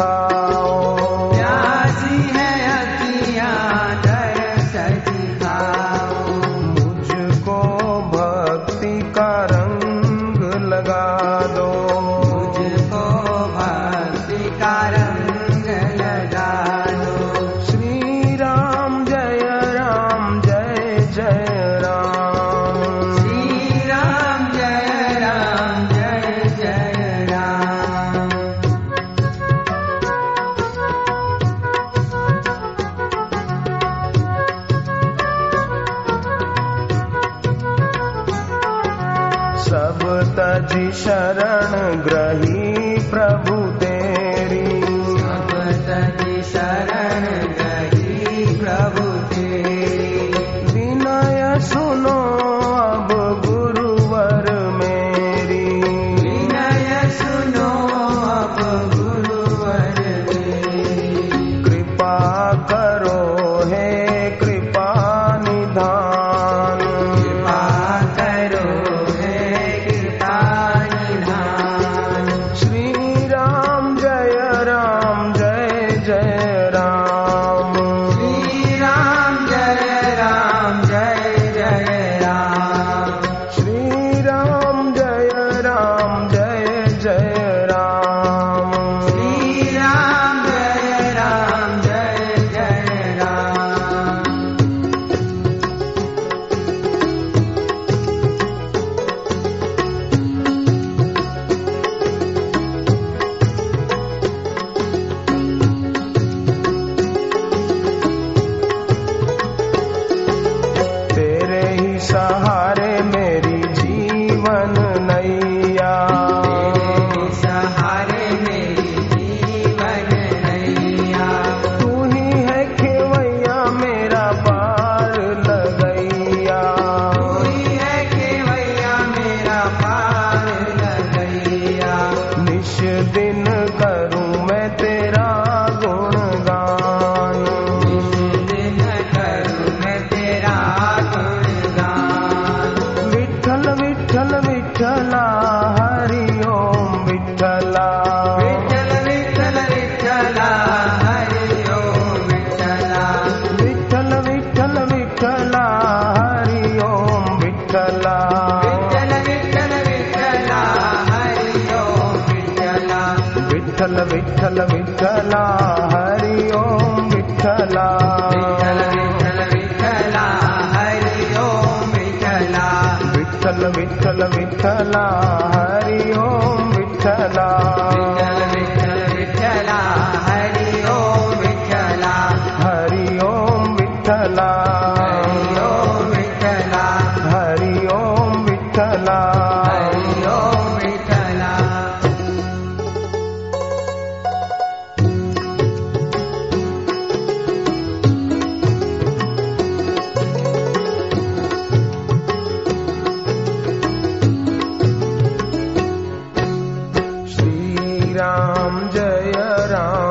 था शरण ग्रही प्रभुते विठल विठला हरि ओम विठला विठल विठल विठला हरि ओम विठला हरि ओम विठला राम जय राम